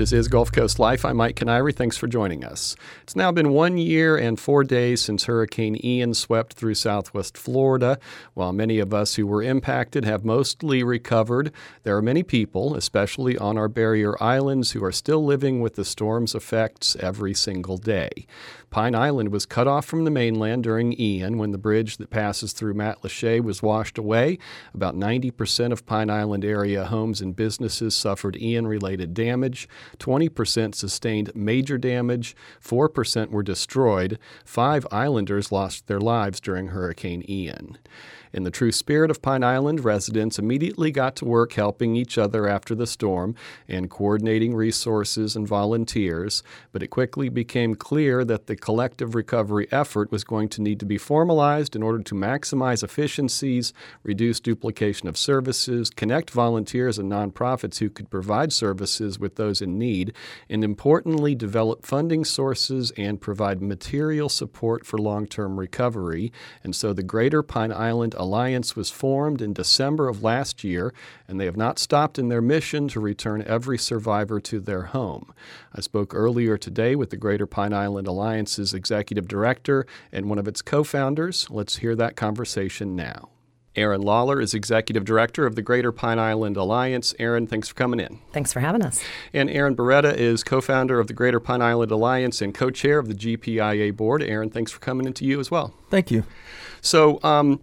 This is Gulf Coast Life. I'm Mike Kiniry. Thanks for joining us. It's now been one year and four days since Hurricane Ian swept through southwest Florida. While many of us who were impacted have mostly recovered, there are many people, especially on our barrier islands, who are still living with the storm's effects every single day. Pine Island was cut off from the mainland during Ian when the bridge that passes through Matlacha was washed away. About 90% of Pine Island area homes and businesses suffered Ian related damage. 20% sustained major damage. 4% were destroyed. Five islanders lost their lives during Hurricane Ian. In the true spirit of Pine Island, residents immediately got to work helping each other after the storm and coordinating resources and volunteers, but it quickly became clear that the collective recovery effort was going to need to be formalized in order to maximize efficiencies, reduce duplication of services, connect volunteers and nonprofits who could provide services with those in need, and importantly, develop funding sources and provide material support for long term recovery. And so the Greater Pine Island Alliance was formed in December of last year, and they have not stopped in their mission to return every survivor to their home. I spoke earlier today with the Greater Pine Island Alliance's executive director and one of its co founders. Let's hear that conversation now. Aaron Lawler is Executive Director of the Greater Pine Island Alliance. Aaron, thanks for coming in. Thanks for having us. And Aaron Beretta is co founder of the Greater Pine Island Alliance and co chair of the GPIA board. Aaron, thanks for coming into you as well. Thank you. So, um,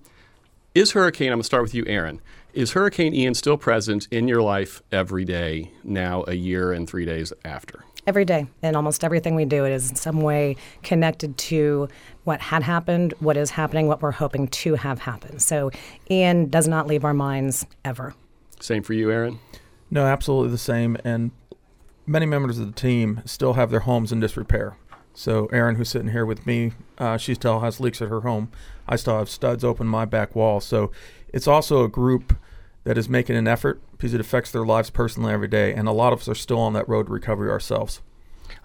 is Hurricane, I'm going to start with you, Aaron. Is Hurricane Ian still present in your life every day now, a year and three days after? Every day. And almost everything we do, it is in some way connected to what had happened, what is happening, what we're hoping to have happen. So Ian does not leave our minds ever. Same for you, Aaron? No, absolutely the same. And many members of the team still have their homes in disrepair. So Erin, who's sitting here with me, uh, she still has leaks at her home. I still have studs open my back wall. So it's also a group that is making an effort because it affects their lives personally every day. And a lot of us are still on that road to recovery ourselves.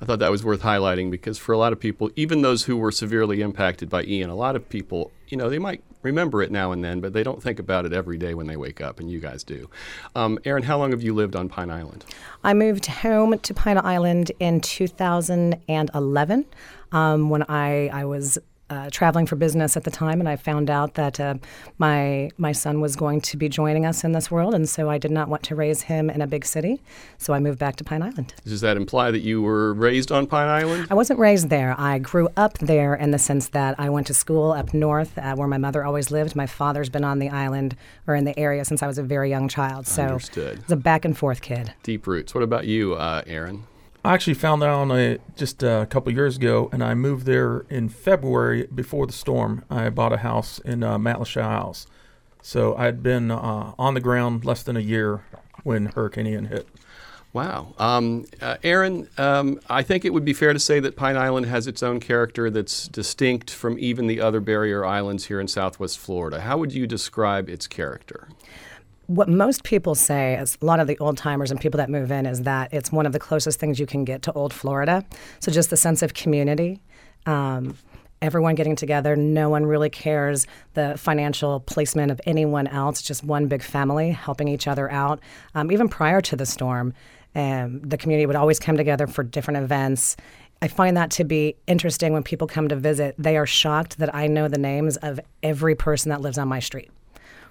I thought that was worth highlighting because for a lot of people, even those who were severely impacted by Ian, a lot of people, you know, they might remember it now and then, but they don't think about it every day when they wake up, and you guys do. Um, Erin, how long have you lived on Pine Island? I moved home to Pine Island in 2011 um, when I, I was uh, traveling for business at the time, and I found out that uh, my my son was going to be joining us in this world, and so I did not want to raise him in a big city, so I moved back to Pine Island. Does that imply that you were raised on Pine Island? I wasn't raised there. I grew up there in the sense that I went to school up north, uh, where my mother always lived. My father's been on the island or in the area since I was a very young child, so Understood. I was a back and forth kid. Deep roots. What about you, uh, Erin? I actually found out on a, just a couple years ago, and I moved there in February before the storm. I bought a house in uh, House. So I'd been uh, on the ground less than a year when Hurricane Ian hit. Wow. Um, uh, Erin, um, I think it would be fair to say that Pine Island has its own character that's distinct from even the other barrier islands here in southwest Florida. How would you describe its character? What most people say, as a lot of the old timers and people that move in, is that it's one of the closest things you can get to old Florida. So just the sense of community. Um, everyone getting together. No one really cares the financial placement of anyone else, just one big family helping each other out. Um, even prior to the storm, um, the community would always come together for different events. I find that to be interesting when people come to visit. They are shocked that I know the names of every person that lives on my street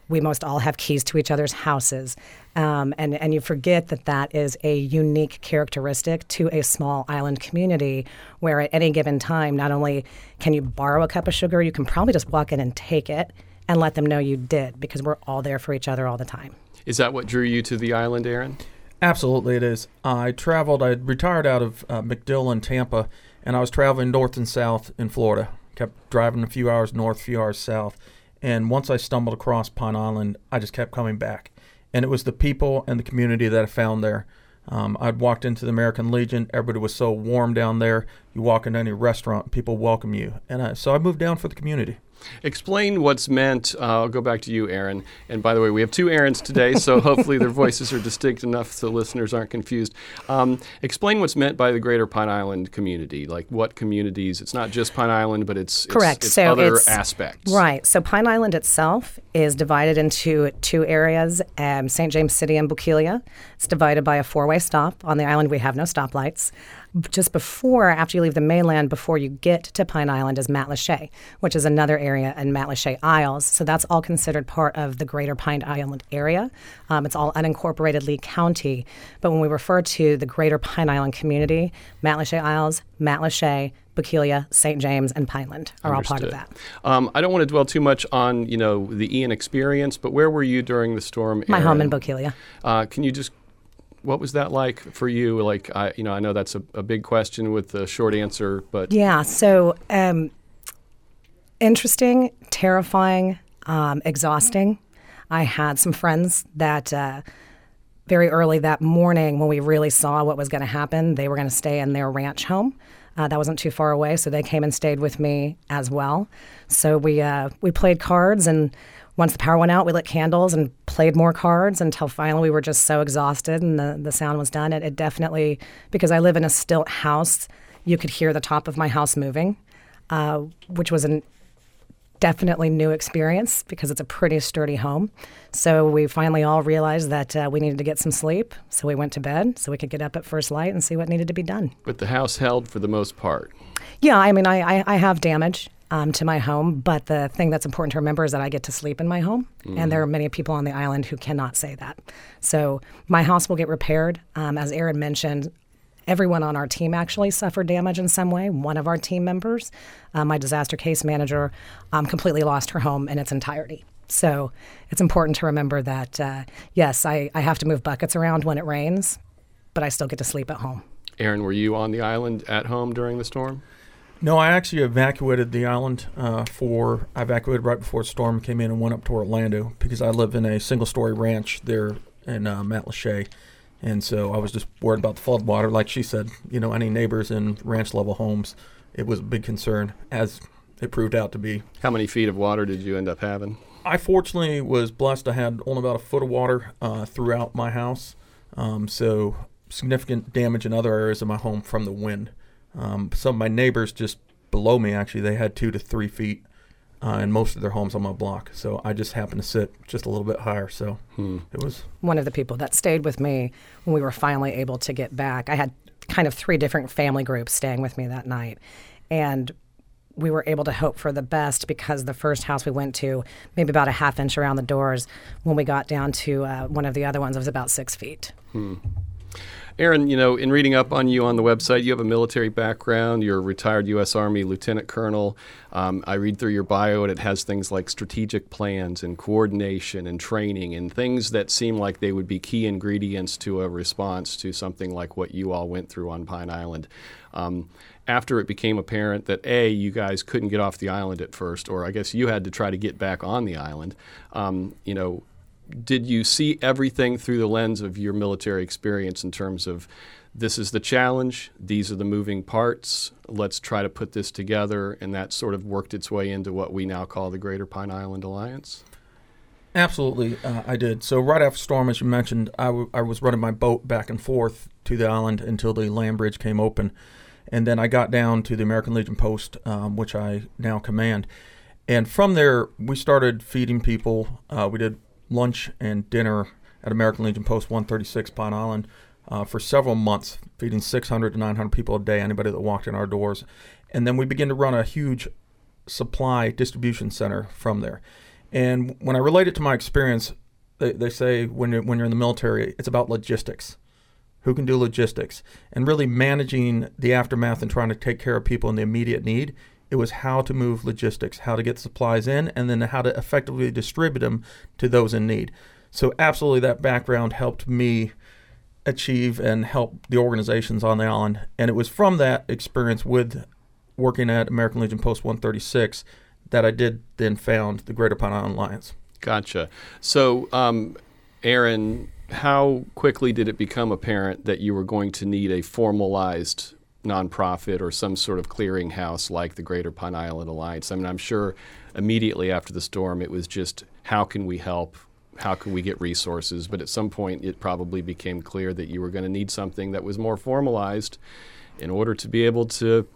we most all have keys to each other's houses. Um, and, and you forget that that is a unique characteristic to a small island community where at any given time, not only can you borrow a cup of sugar, you can probably just walk in and take it and let them know you did because we're all there for each other all the time. Is that what drew you to the island, Aaron? Absolutely, it is. I traveled, I retired out of uh, MacDill and Tampa, and I was traveling north and south in Florida. Kept driving a few hours north, a few hours south and once I stumbled across Pine Island, I just kept coming back. And it was the people and the community that I found there. Um, I'd walked into the American Legion. Everybody was so warm down there. You walk into any restaurant, people welcome you. And I, so I moved down for the community. Explain what's meant. Uh, I'll go back to you, Aaron. And by the way, we have two Aarons today, so hopefully their voices are distinct enough so listeners aren't confused. Um, explain what's meant by the Greater Pine Island community. Like what communities? It's not just Pine Island, but it's, it's correct. It's so other aspects. Right. So Pine Island itself is divided into two areas: um, St. James City and Bokeelia. It's divided by a four-way stop. On the island, we have no stoplights just before, after you leave the mainland, before you get to Pine Island, is Matlacha, which is another area in Matlacha Isles. So that's all considered part of the Greater Pine Island area. Um, it's all unincorporated Lee County. But when we refer to the Greater Pine Island community, Matlacha Isles, Matlacha, Bokeelia, St. James, and Pineland are Understood. all part of that. Um, I don't want to dwell too much on you know the Ian experience, but where were you during the storm? My Aaron? home in Bokeelia. Uh, can you just what was that like for you? Like, I, you know, I know that's a, a big question with a short answer, but Yeah. So um, interesting, terrifying, um, exhausting. I had some friends that uh, very early that morning, when we really saw what was going to happen, they were going to stay in their ranch home. Uh, that wasn't too far away, so they came and stayed with me as well. So we uh, we played cards, and once the power went out, we lit candles and played more cards until finally we were just so exhausted and the, the sound was done. It, it definitely, because I live in a stilt house, you could hear the top of my house moving, uh, which was an definitely new experience because it's a pretty sturdy home. So we finally all realized that uh, we needed to get some sleep. So we went to bed so we could get up at first light and see what needed to be done. but the house held for the most part. Yeah, I mean, I, I, I have damage um, to my home, but the thing that's important to remember is that I get to sleep in my home. And there are many people on the island who cannot say that. So my house will get repaired. Um, as Aaron mentioned, everyone on our team actually suffered damage in some way. One of our team members, uh, my disaster case manager, um, completely lost her home in its entirety. So it's important to remember that, uh, yes, I, I have to move buckets around when it rains, but I still get to sleep at home. Aaron, were you on the island at home during the storm? No, I actually evacuated the island uh, for. I evacuated right before the storm came in and went up to Orlando because I live in a single-story ranch there in uh, Matlacha, and so I was just worried about the flood water. Like she said, you know, any neighbors in ranch-level homes, it was a big concern, as it proved out to be. How many feet of water did you end up having? I fortunately was blessed. I had only about a foot of water uh, throughout my house, um, so significant damage in other areas of my home from the wind. Um, some of my neighbors just below me actually they had two to three feet uh, in most of their homes on my block. So I just happened to sit just a little bit higher. So it was one of the people that stayed with me when we were finally able to get back. I had kind of three different family groups staying with me that night. And we were able to hope for the best because the first house we went to, maybe about a half inch around the doors, when we got down to uh, one of the other ones, it was about six feet. Aaron, you know, in reading up on you on the website, you have a military background. You're a retired U.S. Army lieutenant colonel. Um, I read through your bio, and it has things like strategic plans and coordination and training and things that seem like they would be key ingredients to a response to something like what you all went through on Pine Island. Um, after it became apparent that A, you guys couldn't get off the island at first, or I guess you had to try to get back on the island, um, you know, did you see everything through the lens of your military experience in terms of this is the challenge, these are the moving parts, let's try to put this together, and that sort of worked its way into what we now call the Greater Pine Island Alliance? Absolutely, uh, I did. So right after storm, as you mentioned, I, w- I was running my boat back and forth to the island until the land bridge came open, and then I got down to the American Legion post, um, which I now command. And from there, we started feeding people. Uh, we did lunch and dinner at American Legion Post 136 Pine Island uh, for several months, feeding 600 to 900 people a day, anybody that walked in our doors. And then we began to run a huge supply distribution center from there. And when I relate it to my experience, they, they say when you're, when you're in the military, it's about logistics. Who can do logistics? And really managing the aftermath and trying to take care of people in the immediate need. It was how to move logistics, how to get supplies in, and then how to effectively distribute them to those in need. So, absolutely, that background helped me achieve and help the organizations on the island. And it was from that experience with working at American Legion Post 136 that I did then found the Greater Pine Island Alliance. Gotcha. So, um, Aaron, how quickly did it become apparent that you were going to need a formalized nonprofit or some sort of clearinghouse like the Greater Pine Island Alliance? I mean, I'm sure immediately after the storm, it was just how can we help? How can we get resources? But at some point, it probably became clear that you were going to need something that was more formalized in order to be able to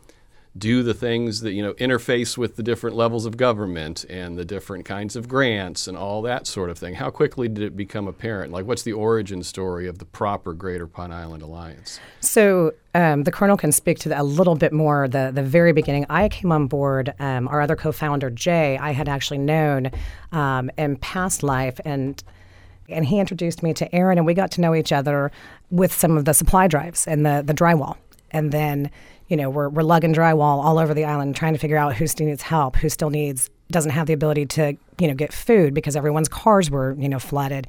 do the things that you know interface with the different levels of government and the different kinds of grants and all that sort of thing. How quickly did it become apparent? Like what's the origin story of the proper greater pine island alliance? So um, the colonel can speak to that a little bit more. The, the very beginning i came on board um, our other co-founder jay i had actually known um, in past life and and he introduced me to aaron and we got to know each other with some of the supply drives and the, the drywall. And then you know, we're, we're lugging drywall all over the island trying to figure out who still needs help, who still needs doesn't have the ability to you know get food because everyone's cars were you know flooded,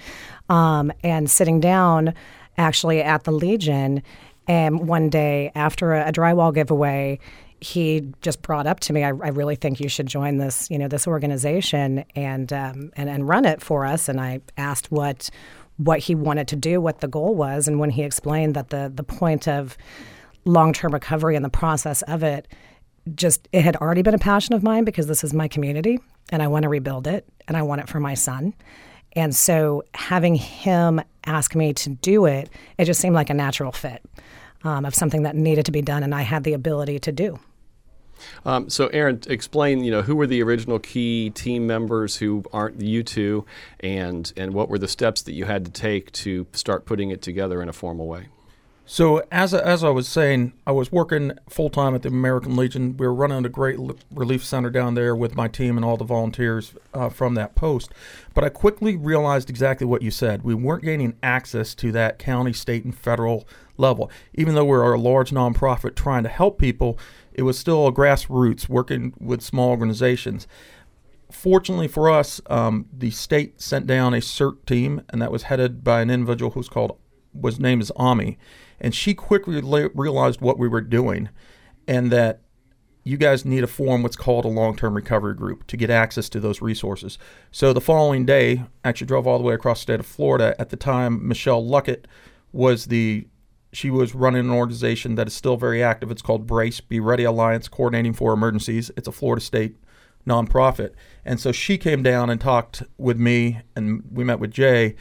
um, and sitting down actually at the Legion, and one day after a, a drywall giveaway, he just brought up to me, I, I, really think you should join this, you know, this organization and um, and and run it for us. And I asked what what he wanted to do, what the goal was, and when he explained that the the point of long term recovery and the process of it, just it had already been a passion of mine because this is my community and I want to rebuild it and I want it for my son. And so having him ask me to do it, it just seemed like a natural fit um, of something that needed to be done and I had the ability to do. Um, so, Aaron, explain. You know, who were the original key team members who aren't you two, and and what were the steps that you had to take to start putting it together in a formal way? So as as I was saying, I was working full time at the American Legion. We were running a great relief center down there with my team and all the volunteers uh, from that post. But I quickly realized exactly what you said. We weren't gaining access to that county, state, and federal level. Even though we're a large nonprofit trying to help people, it was still a grassroots working with small organizations. Fortunately for us, um, the state sent down a CERT team, and that was headed by an individual who's called was named as Ami and she quickly realized what we were doing and that you guys need to form what's called a long term recovery group to get access to those resources. So the following day, actually drove all the way across the state of Florida. At the time, Michelle Luckett was the she was running an organization that is still very active. It's called Brace Be Ready Alliance Coordinating for Emergencies. It's a Florida state nonprofit. And so she came down and talked with me, and we met with Jay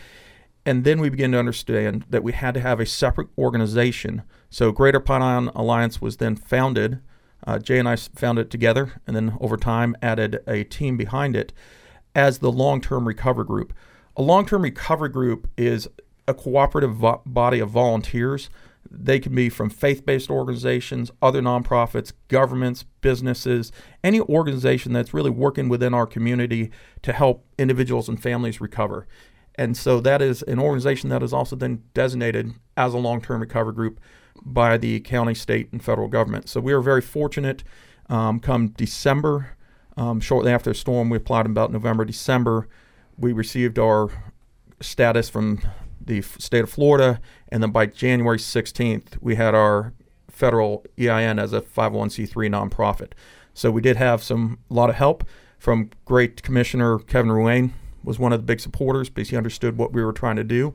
and then we began to understand that we had to have a separate organization. So Greater Pine Alliance was then founded. Uh, Jay and I founded it together, and then over time added a team behind it as the Long Term Recovery Group. A long term recovery group is a cooperative vo- body of volunteers. They can be from faith based organizations, other nonprofits, governments, businesses, any organization that's really working within our community to help individuals and families recover. And so that is an organization that is also then designated as a long term recovery group by the county, state, and federal government. So we are very fortunate. Um, come December, um, shortly after the storm, we applied in about November, December. We received our status from the f- state of Florida, and then by January 16th, we had our federal EIN as a 501c3 nonprofit. So we did have some a lot of help from great Commissioner Kevin Ruane was one of the big supporters because he understood what we were trying to do,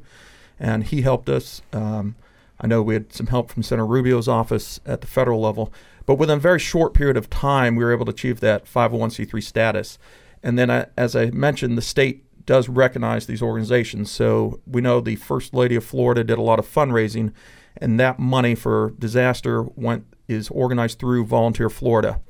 and he helped us. Um, I know we had some help from Senator Rubio's office at the federal level, but within a very short period of time, we were able to achieve that 501c3 status. And then, I, as I mentioned, the state does recognize these organizations. So we know the First Lady of Florida did a lot of fundraising, and that money for disaster went is organized through Volunteer Florida.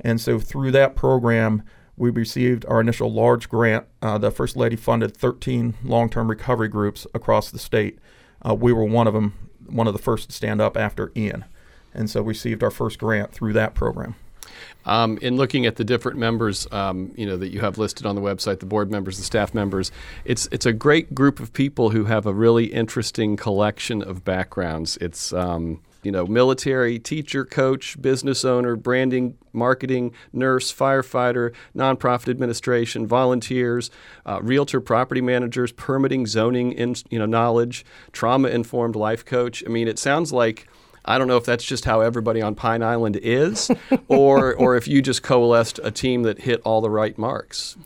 And so through that program, we received our initial large grant. Uh, the First Lady funded 13 long term recovery groups across the state. Uh, we were one of them, one of the first to stand up after Ian. And so we received our first grant through that program. Um, in looking at the different members, um, you know that you have listed on the website, the board members, the staff members, it's it's a great group of people who have a really interesting collection of backgrounds. It's um, you know, military, teacher, coach, business owner, branding, marketing, nurse, firefighter, nonprofit administration, volunteers, uh, realtor, property managers, permitting, zoning, in, you know, knowledge, trauma-informed life coach. I mean, it sounds like I don't know if that's just how everybody on Pine Island is, or or if you just coalesced a team that hit all the right marks.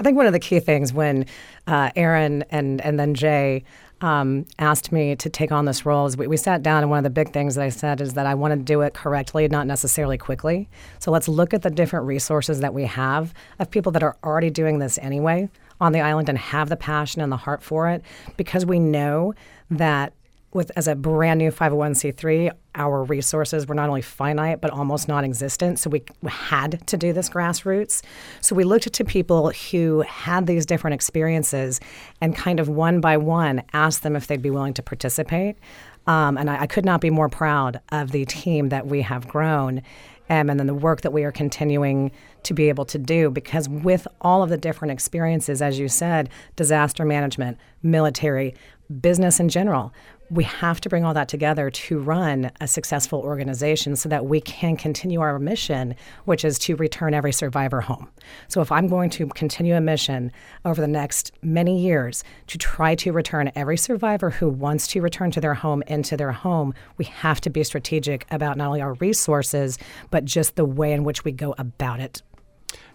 I think one of the key things when uh, Aaron and and then Jay um, asked me to take on this role is we, we sat down and one of the big things that I said is that I want to do it correctly, not necessarily quickly. So let's look at the different resources that we have of people that are already doing this anyway on the island and have the passion and the heart for it because we know that with as a brand new 501c3 our resources were not only finite but almost non-existent. So we had to do this grassroots. So we looked to people who had these different experiences and kind of one by one asked them if they'd be willing to participate. Um, and I, I, could not be more proud of the team that we have grown um, and then the work that we are continuing to be able to do because with all of the different experiences as you said disaster management military business in general we have to bring all that together to run a successful organization so that we can continue our mission, which is to return every survivor home. So, if I'm going to continue a mission over the next many years to try to return every survivor who wants to return to their home into their home, we have to be strategic about not only our resources, but just the way in which we go about it.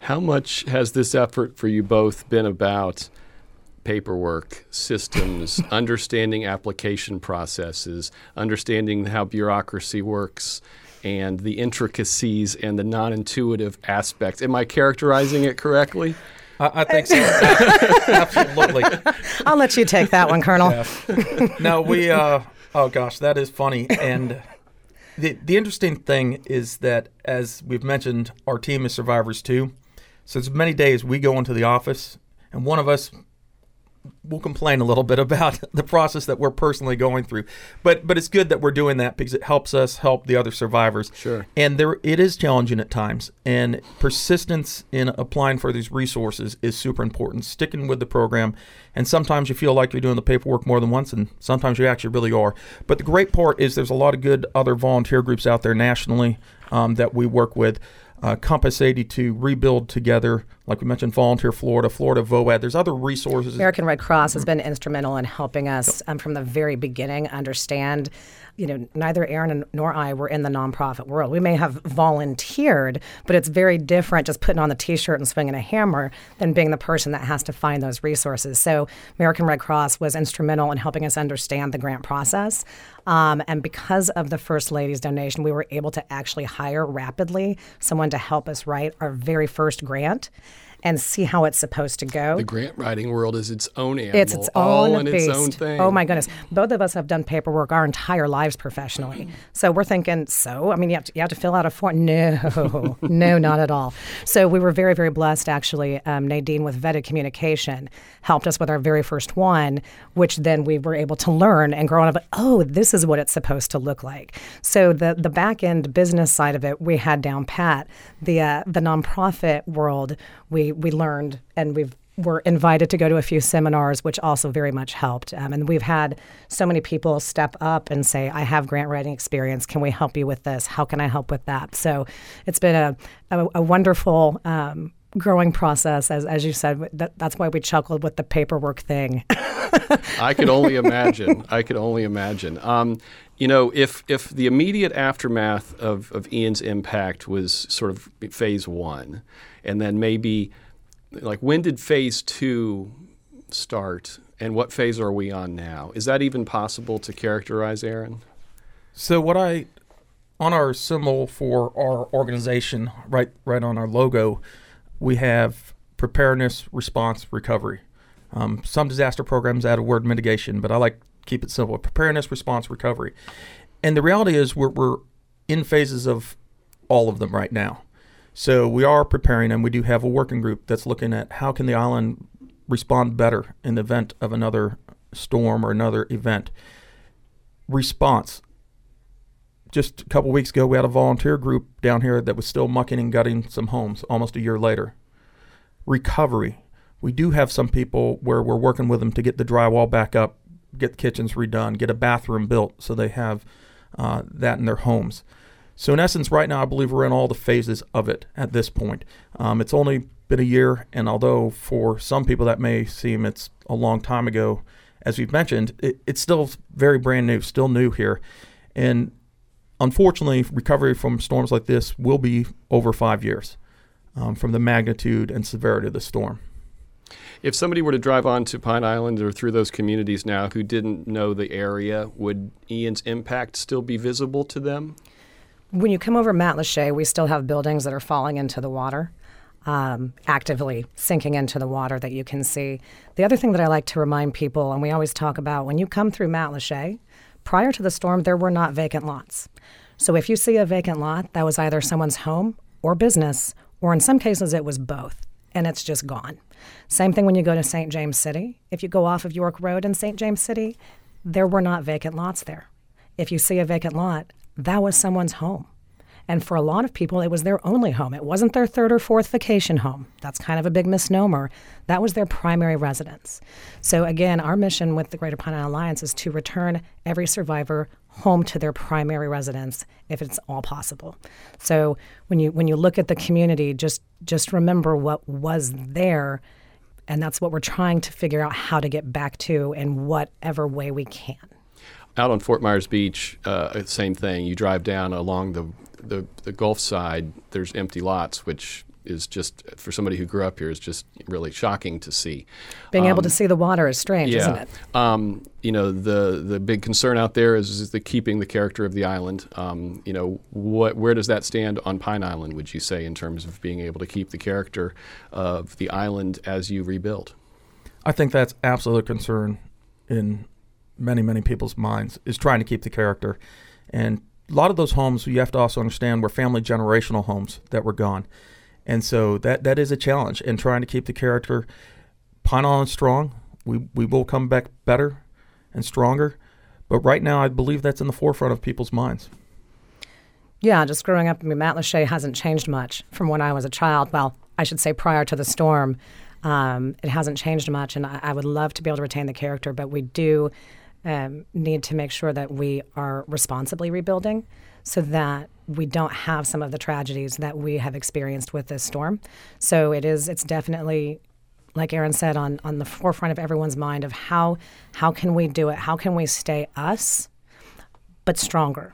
How much has this effort for you both been about? Paperwork, systems, understanding application processes, understanding how bureaucracy works, and the intricacies and the non intuitive aspects. Am I characterizing it correctly? I, I think so. Absolutely. I'll let you take that one, Colonel. Yeah. No, we, uh, oh gosh, that is funny. And the, the interesting thing is that, as we've mentioned, our team is survivors too. So, as many days we go into the office, and one of us we'll complain a little bit about the process that we're personally going through. But but it's good that we're doing that because it helps us help the other survivors. Sure. And there it is challenging at times. And persistence in applying for these resources is super important. Sticking with the program. And sometimes you feel like you're doing the paperwork more than once and sometimes you actually really are. But the great part is there's a lot of good other volunteer groups out there nationally um, that we work with uh, Compass 82, Rebuild Together, like we mentioned, Volunteer Florida, Florida VOAD. There's other resources. American Red Cross has been instrumental in helping us um, from the very beginning understand you know, neither Aaron nor I were in the nonprofit world. We may have volunteered, but it's very different just putting on the T-shirt and swinging a hammer than being the person that has to find those resources. So American Red Cross was instrumental in helping us understand the grant process. Um, and because of the First Lady's donation, we were able to actually hire rapidly someone to help us write our very first grant and see how it's supposed to go. The grant writing world is its own animal. It's its own all in its own thing. Oh my goodness! Both of us have done paperwork our entire lives professionally, so we're thinking. So I mean, you have to, you have to fill out a form. No, no, not at all. So we were very, very blessed. Actually, um, Nadine with Vetted Communication helped us with our very first one, which then we were able to learn and grow on. But oh, this is what it's supposed to look like. So the the back end business side of it, we had down pat. The uh, the nonprofit world, we we learned and we've were invited to go to a few seminars, which also very much helped. Um, and we've had so many people step up and say, I have grant writing experience. Can we help you with this? How can I help with that? So it's been a, a, a wonderful um, growing process. As, as you said, that, that's why we chuckled with the paperwork thing. I could only imagine. I could only imagine. Um, you know, if if the immediate aftermath of, of Ian's impact was sort of phase one, and then maybe like when did phase two start and what phase are we on now? Is that even possible to characterize, Aaron? So what I on our symbol for our organization, right right on our logo, we have preparedness, response, recovery. Um, some disaster programs add a word mitigation, but I like keep it simple: preparedness, response, recovery. And the reality is, we're, we're in phases of all of them right now. So we are preparing, and we do have a working group that's looking at how can the island respond better in the event of another storm or another event. Response. Just a couple weeks ago, we had a volunteer group down here that was still mucking and gutting some homes almost a year later. Recovery. We do have some people where we're working with them to get the drywall back up, get kitchens redone, get a bathroom built so they have uh, that in their homes. So in essence, right now, I believe we're in all the phases of it at this point. Um, it's only been a year, and although for some people that may seem it's a long time ago, as we've mentioned, it, it's still very brand new, still new here, and unfortunately, recovery from storms like this will be over five years um, from the magnitude and severity of the storm. If somebody were to drive on to Pine Island or through those communities now who didn't know the area, would Ian's impact still be visible to them? When you come over Matlacha, we still have buildings that are falling into the water, um, actively sinking into the water that you can see. The other thing that I like to remind people, and we always talk about when you come through Matlacha, prior to the storm, there were not vacant lots. So if you see a vacant lot, that was either someone's home or business, or in some cases, it was both, and it's just gone. Same thing when you go to St. James City. If you go off of York Road in St. James City, there were not vacant lots there. If you see a vacant lot, that was someone's home. And for a lot of people, it was their only home. It wasn't their third or fourth vacation home. That's kind of a big misnomer. That was their primary residence. So, again, our mission with the Greater Pine Island Alliance is to return every survivor home to their primary residence if it's all possible. So, when you when you look at the community, just just remember what was there and that's what we're trying to figure out how to get back to in whatever way we can. Out on Fort Myers Beach, uh, same thing. You drive down along the the, the Gulf side, there's empty lots, which is just for somebody who grew up here is just really shocking to see. Being um, able to um, see the water is strange, yeah. isn't it? Um, you know, the the big concern out there is, is the keeping the character of the island. Um, you know, what where does that stand on Pine Island? Would you say in terms of being able to keep the character of the island as you rebuild? I think that's absolute concern in many many people's minds is trying to keep the character and a lot of those homes you have to also understand were family generational homes that were gone. And so that that is a challenge in trying to keep the character Pine Island strong. We we will come back better and stronger. But right now I believe that's in the forefront of people's minds. Yeah, just growing up, I mean, Matlacha hasn't changed much from when I was a child. Well, I should say prior to the storm. Um, it hasn't changed much, and I, I would love to be able to retain the character, but we do um, need to make sure that we are responsibly rebuilding so that we don't have some of the tragedies that we have experienced with this storm. So it is it's definitely like Aaron said on on the forefront of everyone's mind of how how can we do it? How can we stay us but stronger?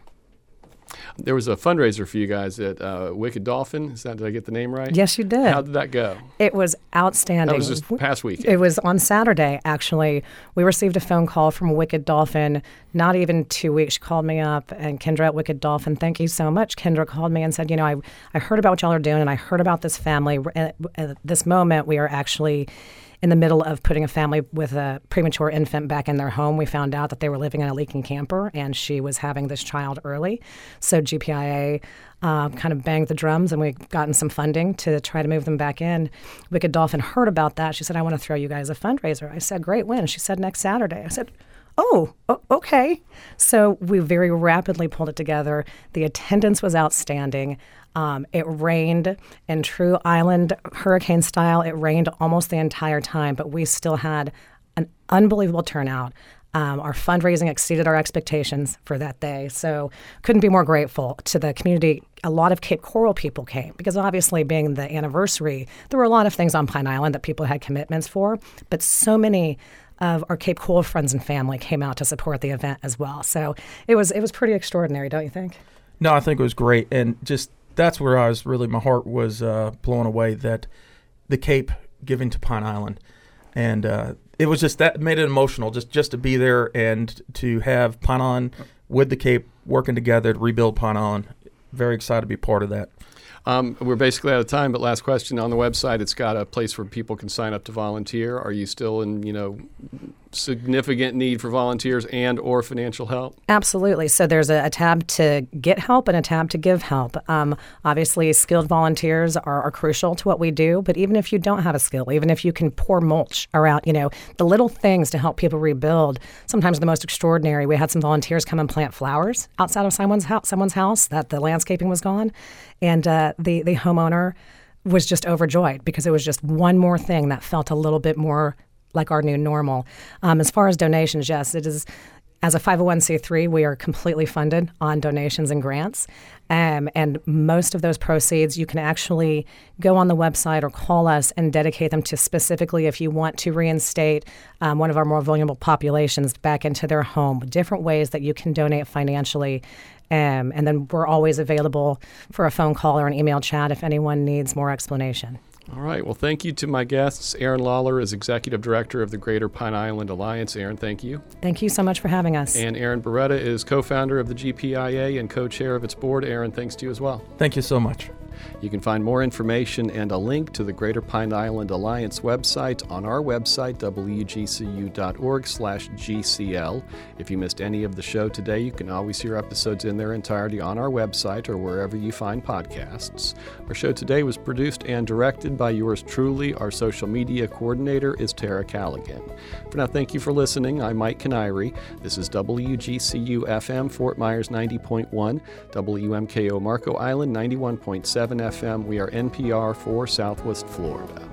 There was a fundraiser for you guys at uh, Wicked Dolphin. Is that did I get the name right? Yes, you did. How did that go? It was outstanding. That was just past week. It was on Saturday. Actually, we received a phone call from Wicked Dolphin. Not even two weeks. She called me up and Kendra at Wicked Dolphin. Thank you so much. Kendra called me and said, you know, I I heard about what y'all are doing, and I heard about this family. At, at this moment, we are actually in the middle of putting a family with a premature infant back in their home, we found out that they were living in a leaking camper and she was having this child early. So GPIA uh, kind of banged the drums and we gotten some funding to try to move them back in. Wicked Dolphin heard about that. She said, I want to throw you guys a fundraiser. I said, Great, when? She said, Next Saturday. I said, oh, okay. So we very rapidly pulled it together. The attendance was outstanding. Um, it rained in true island hurricane style. It rained almost the entire time, but we still had an unbelievable turnout. Um, our fundraising exceeded our expectations for that day. So, couldn't be more grateful to the community. A lot of Cape Coral people came because, obviously, being the anniversary, there were a lot of things on Pine Island that people had commitments for, but so many of our Cape Coral friends and family came out to support the event as well. So, it was it was pretty extraordinary, don't you think? No, I think it was great, and just that's where I was really my heart was uh, blown away that the Cape giving to Pine Island, and uh, it was just that made it emotional just just to be there and to have Pine Island with the Cape working together to rebuild Pine Island. Very excited to be part of that. Um, we're basically out of time, but last question on the website. It's got a place where people can sign up to volunteer. Are you still in, you know, significant need for volunteers and or financial help? Absolutely. So there's a, a tab to get help and a tab to give help. Um, obviously, skilled volunteers are, are, crucial to what we do. But even if you don't have a skill, even if you can pour mulch around, you know, the little things to help people rebuild. Sometimes the most extraordinary. We had some volunteers come and plant flowers outside of someone's house. Someone's house that the landscaping was gone, and uh, the the homeowner was just overjoyed because it was just one more thing that felt a little bit more like our new normal. Um, as far as donations, yes, it is. As a 501c3, we are completely funded on donations and grants. Um, and most of those proceeds, you can actually go on the website or call us and dedicate them to specifically if you want to reinstate um, one of our more vulnerable populations back into their home. Different ways that you can donate financially. Um, and then we're always available for a phone call or an email chat if anyone needs more explanation. All right. Well, thank you to my guests. Aaron Lawler is Executive Director of the Greater Pine Island Alliance. Aaron, thank you. Thank you so much for having us. And Aaron Beretta is co founder of the GPIA and co chair of its board. Aaron, thanks to you as well. Thank you so much. You can find more information and a link to the Greater Pine Island Alliance website on our website, wgcu.org/gcl. If you missed any of the show today, you can always hear episodes in their entirety on our website or wherever you find podcasts. Our show today was produced and directed by yours truly. Our social media coordinator is Tara Callaghan. For now, thank you for listening. I'm Mike Kiniry. This is WGCU FM Fort Myers 90.1, WMKO Marco Island 91.7 FM. We are NPR for Southwest Florida.